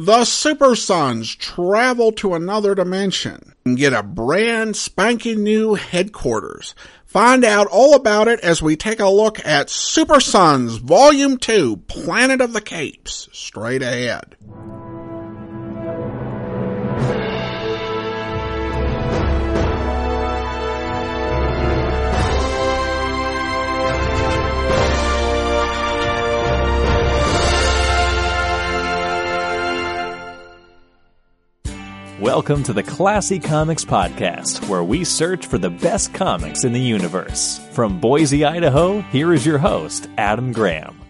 The Super Sons travel to another dimension and get a brand spanking new headquarters. Find out all about it as we take a look at Super Sons Volume 2 Planet of the Capes straight ahead. Welcome to the Classy Comics Podcast, where we search for the best comics in the universe. From Boise, Idaho, here is your host, Adam Graham.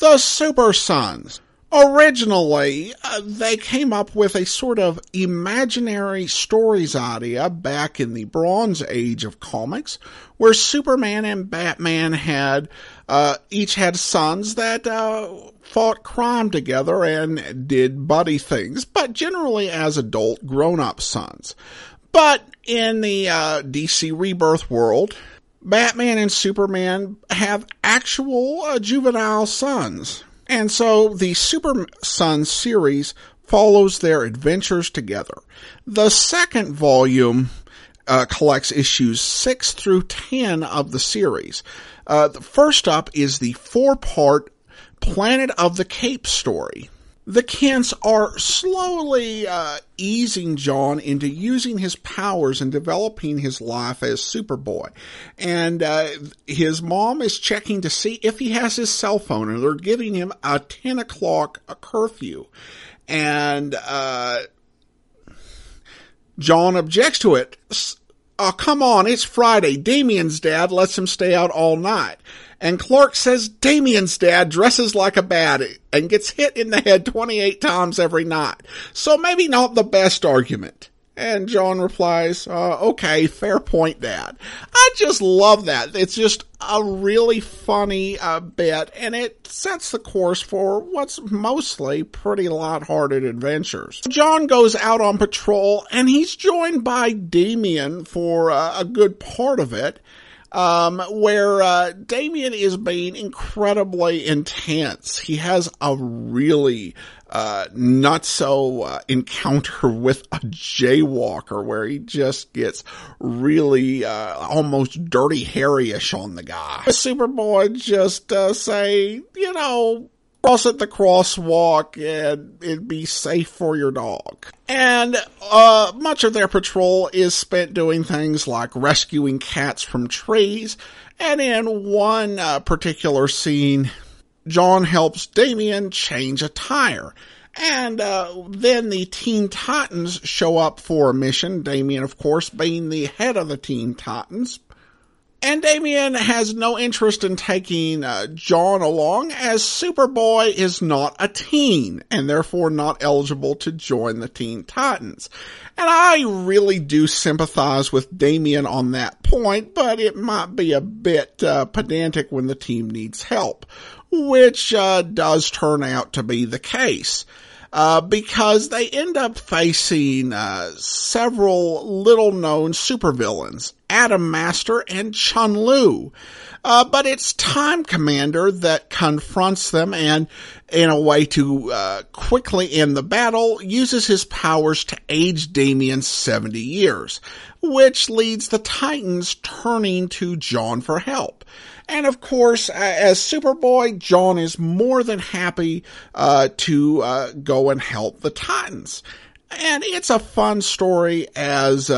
The Super Sons. Originally, uh, they came up with a sort of imaginary stories idea back in the Bronze Age of comics, where Superman and Batman had uh, each had sons that uh, fought crime together and did buddy things, but generally as adult, grown-up sons. But in the uh, DC Rebirth world, Batman and Superman have actual uh, juvenile sons and so the Super Sons series follows their adventures together. The second volume uh, collects issues 6 through 10 of the series. Uh, the first up is the four part Planet of the Cape story the Kents are slowly uh, easing Jon into using his powers and developing his life as Superboy. And uh, his mom is checking to see if he has his cell phone, and they're giving him a 10 o'clock curfew. And uh, Jon objects to it. Oh, come on, it's Friday. Damian's dad lets him stay out all night. And Clark says Damian's dad dresses like a baddie and gets hit in the head 28 times every night. So maybe not the best argument. And Jon replies, uh, okay, fair point, Dad. I just love that. It's just a really funny uh, bit, and it sets the course for what's mostly pretty light-hearted adventures. Jon goes out on patrol, and he's joined by Damian for uh, a good part of it um, where uh, Damian is being incredibly intense. He has a really uh, not so uh, encounter with a jaywalker where he just gets really uh, almost dirty harryish on the guy. Superboy just uh, say, you know, cross at the crosswalk and it'd be safe for your dog. And uh, much of their patrol is spent doing things like rescuing cats from trees. And in one uh, particular scene, Jon helps Damian change a tire. And uh, then the Teen Titans show up for a mission. Damian, of course, being the head of the Teen Titans. And Damian has no interest in taking uh, Jon along as Superboy is not a teen and therefore not eligible to join the Teen Titans. And I really do sympathize with Damian on that point, but it might be a bit uh, pedantic when the team needs help, which uh, does turn out to be the case. Uh, because they end up facing uh, several little known supervillains, Atom Master and Chun Lu. Uh, but it's Time Commander that confronts them and, in a way to uh, quickly end the battle, uses his powers to age Damian 70 years, which leads the Titans turning to Jon for help. And of course, as Superboy, Jon is more than happy uh, to uh, go and help the Titans. And it's a fun story as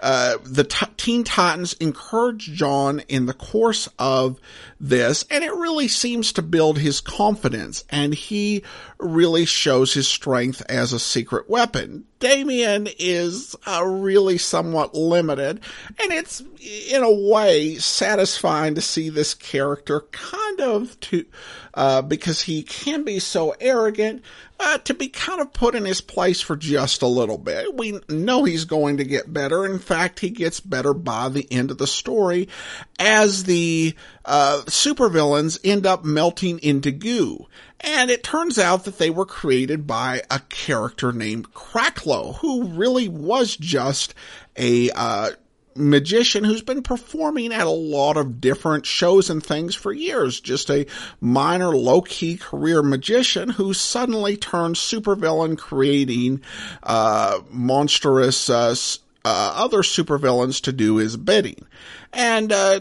uh, the t- Teen Titans encourage Jon in the course of this, and it really seems to build his confidence, and he really shows his strength as a secret weapon. Damian is uh, really somewhat limited, and it's in a way satisfying to see this character kind of to uh, because he can be so arrogant, uh, to be kind of put in his place for just a little bit. We know he's going to get better. In fact, he gets better by the end of the story as the uh, supervillains end up melting into goo. And it turns out that they were created by a character named Kraklow, who really was just a uh, magician who's been performing at a lot of different shows and things for years. Just a minor low key career magician who suddenly turned supervillain creating, uh, monstrous, uh, uh, other supervillains to do his bidding. And, uh,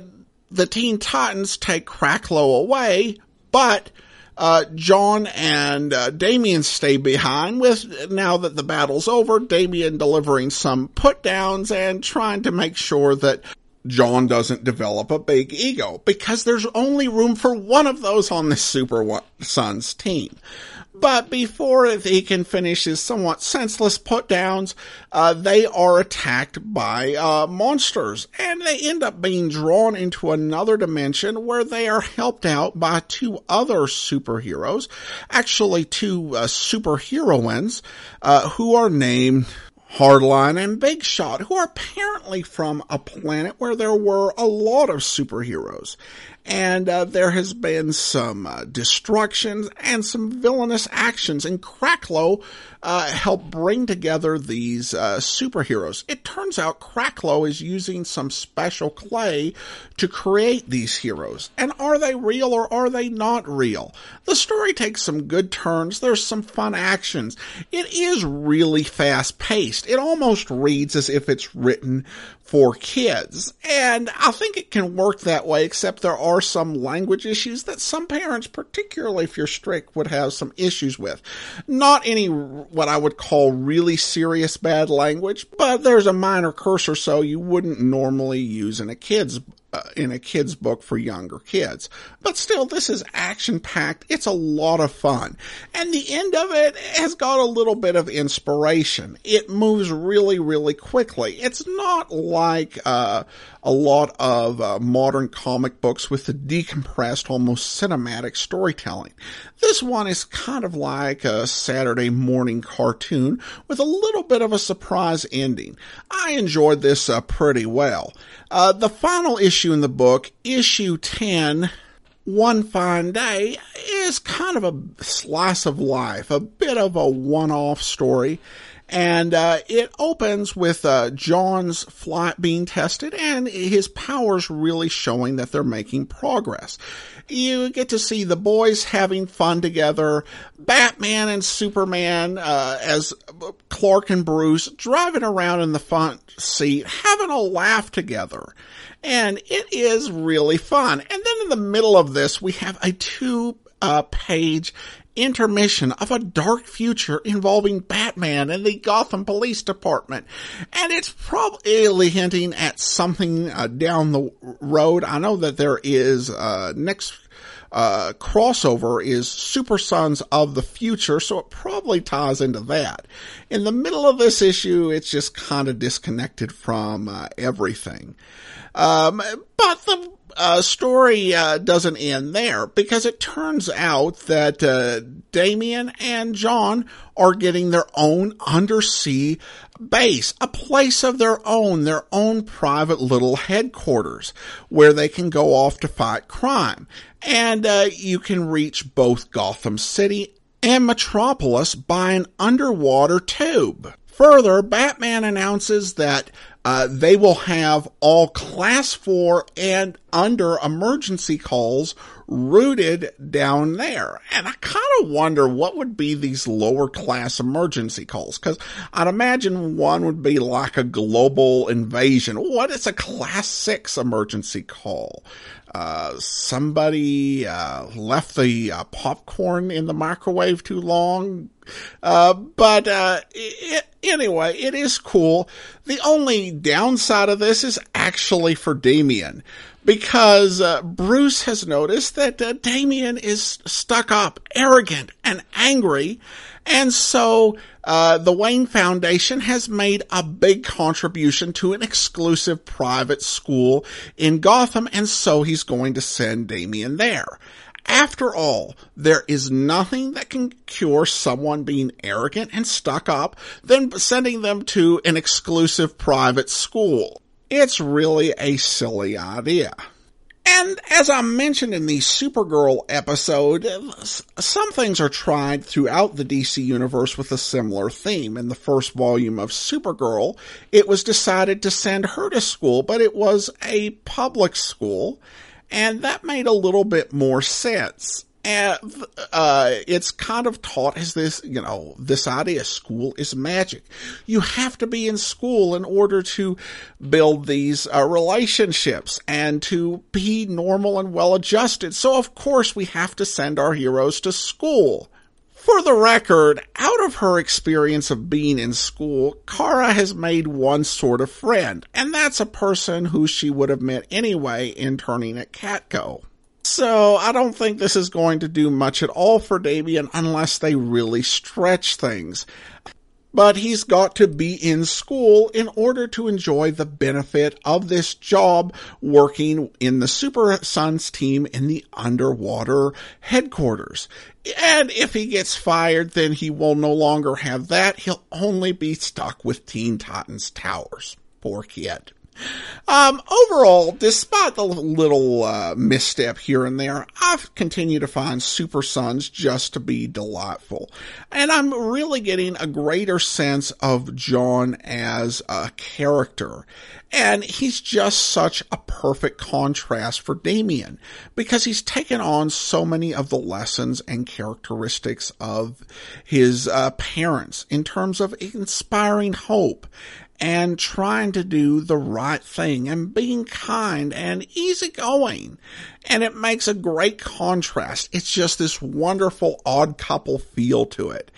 the Teen Titans take Kraklow away, but uh, Jon and uh, Damian stay behind with, now that the battle's over, Damian delivering some put downs and trying to make sure that Jon doesn't develop a big ego because there's only room for one of those on the Super Sons team. But before he can finish his somewhat senseless put downs, uh, they are attacked by uh, monsters, and they end up being drawn into another dimension where they are helped out by two other superheroes, actually two uh, superheroines, uh, who are named Hardline and Big Shot, who are apparently from a planet where there were a lot of superheroes and uh, there has been some uh, destructions and some villainous actions, and Kraklow uh, helped bring together these uh, superheroes. It turns out Kraklow is using some special clay to create these heroes. And are they real or are they not real? The story takes some good turns. There's some fun actions. It is really fast paced. It almost reads as if it's written for kids. And I think it can work that way, except there are some language issues that some parents, particularly if you're strict, would have some issues with. Not any what I would call really serious bad language, but there's a minor curse or so you wouldn't normally use in a kid's uh, in a kid's book for younger kids. But still, this is action packed. It's a lot of fun. And the end of it has got a little bit of inspiration. It moves really, really quickly. It's not like, uh, a lot of uh, modern comic books with the decompressed, almost cinematic storytelling. This one is kind of like a Saturday morning cartoon with a little bit of a surprise ending. I enjoyed this uh, pretty well. Uh, the final issue in the book, issue 10, one fine day is kind of a slice of life, a bit of a one-off story. And uh, it opens with uh, Jon's flight being tested and his powers really showing that they're making progress. You get to see the boys having fun together, Batman and Superman uh, as Clark and Bruce driving around in the front seat, having a laugh together. And it is really fun. And then in the middle of this, we have a two uh, page intermission of a dark future involving Batman and the Gotham Police Department. And it's probably hinting at something uh, down the road. I know that there is uh, next uh, crossover is Super Sons of the Future, so it probably ties into that. In the middle of this issue, it's just kind of disconnected from uh, everything. Um, but the uh, story uh, doesn't end there because it turns out that uh, Damian and Jon are getting their own undersea base, a place of their own, their own private little headquarters where they can go off to fight crime. And uh, you can reach both Gotham City and Metropolis by an underwater tube. Further, Batman announces that uh, they will have all class four and under emergency calls routed down there. And I kind of wonder what would be these lower class emergency calls. Cause I'd imagine one would be like a global invasion. What is a class six emergency call? Uh, somebody uh, left the uh, popcorn in the microwave too long. Uh, but uh, it, anyway, it is cool. The only downside of this is actually for Damian because uh, Bruce has noticed that uh, Damian is stuck up, arrogant, and angry. And so uh, the Wayne Foundation has made a big contribution to an exclusive private school in Gotham, and so he's going to send Damian there. After all, there is nothing that can cure someone being arrogant and stuck up than sending them to an exclusive private school. It's really a silly idea. And as I mentioned in the Supergirl episode, some things are tried throughout the DC universe with a similar theme. In the first volume of Supergirl, it was decided to send her to school, but it was a public school, and that made a little bit more sense and uh, it's kind of taught as this, you know, this idea school is magic. You have to be in school in order to build these uh, relationships and to be normal and well adjusted. So of course we have to send our heroes to school. For the record, out of her experience of being in school, Kara has made one sort of friend, and that's a person who she would have met anyway interning at Catco. So I don't think this is going to do much at all for Damian unless they really stretch things. But he's got to be in school in order to enjoy the benefit of this job working in the Super Sons team in the underwater headquarters. And if he gets fired, then he will no longer have that. He'll only be stuck with Teen Titans Towers. Poor kid. Um, overall, despite the little uh, misstep here and there, I've continued to find Super Sons just to be delightful. And I'm really getting a greater sense of Jon as a character. And he's just such a perfect contrast for Damian because he's taken on so many of the lessons and characteristics of his uh, parents in terms of inspiring hope and trying to do the right thing and being kind and easygoing. And it makes a great contrast. It's just this wonderful odd couple feel to it.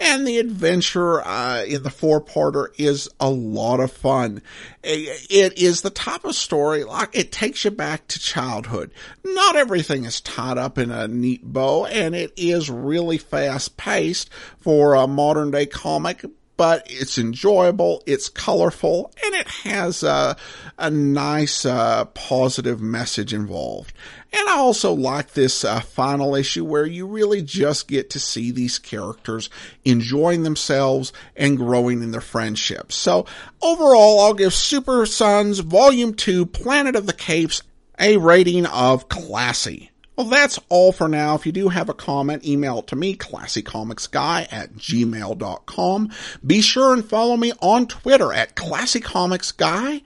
And the adventure uh, in the four-parter is a lot of fun. It is the type of story like it takes you back to childhood. Not everything is tied up in a neat bow, and it is really fast-paced for a modern-day comic but it's enjoyable, it's colorful, and it has a, a nice, uh, positive message involved. And I also like this uh, final issue where you really just get to see these characters enjoying themselves and growing in their friendships. So overall, I'll give Super Sons Volume 2 Planet of the Capes a rating of classy. Well, that's all for now. If you do have a comment, email it to me, classycomicsguy at gmail.com. Be sure and follow me on Twitter at classycomicsguy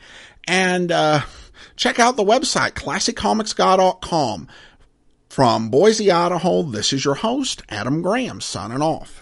and, uh, check out the website, classycomicsguy.com. From Boise, Idaho, this is your host, Adam Graham, signing off.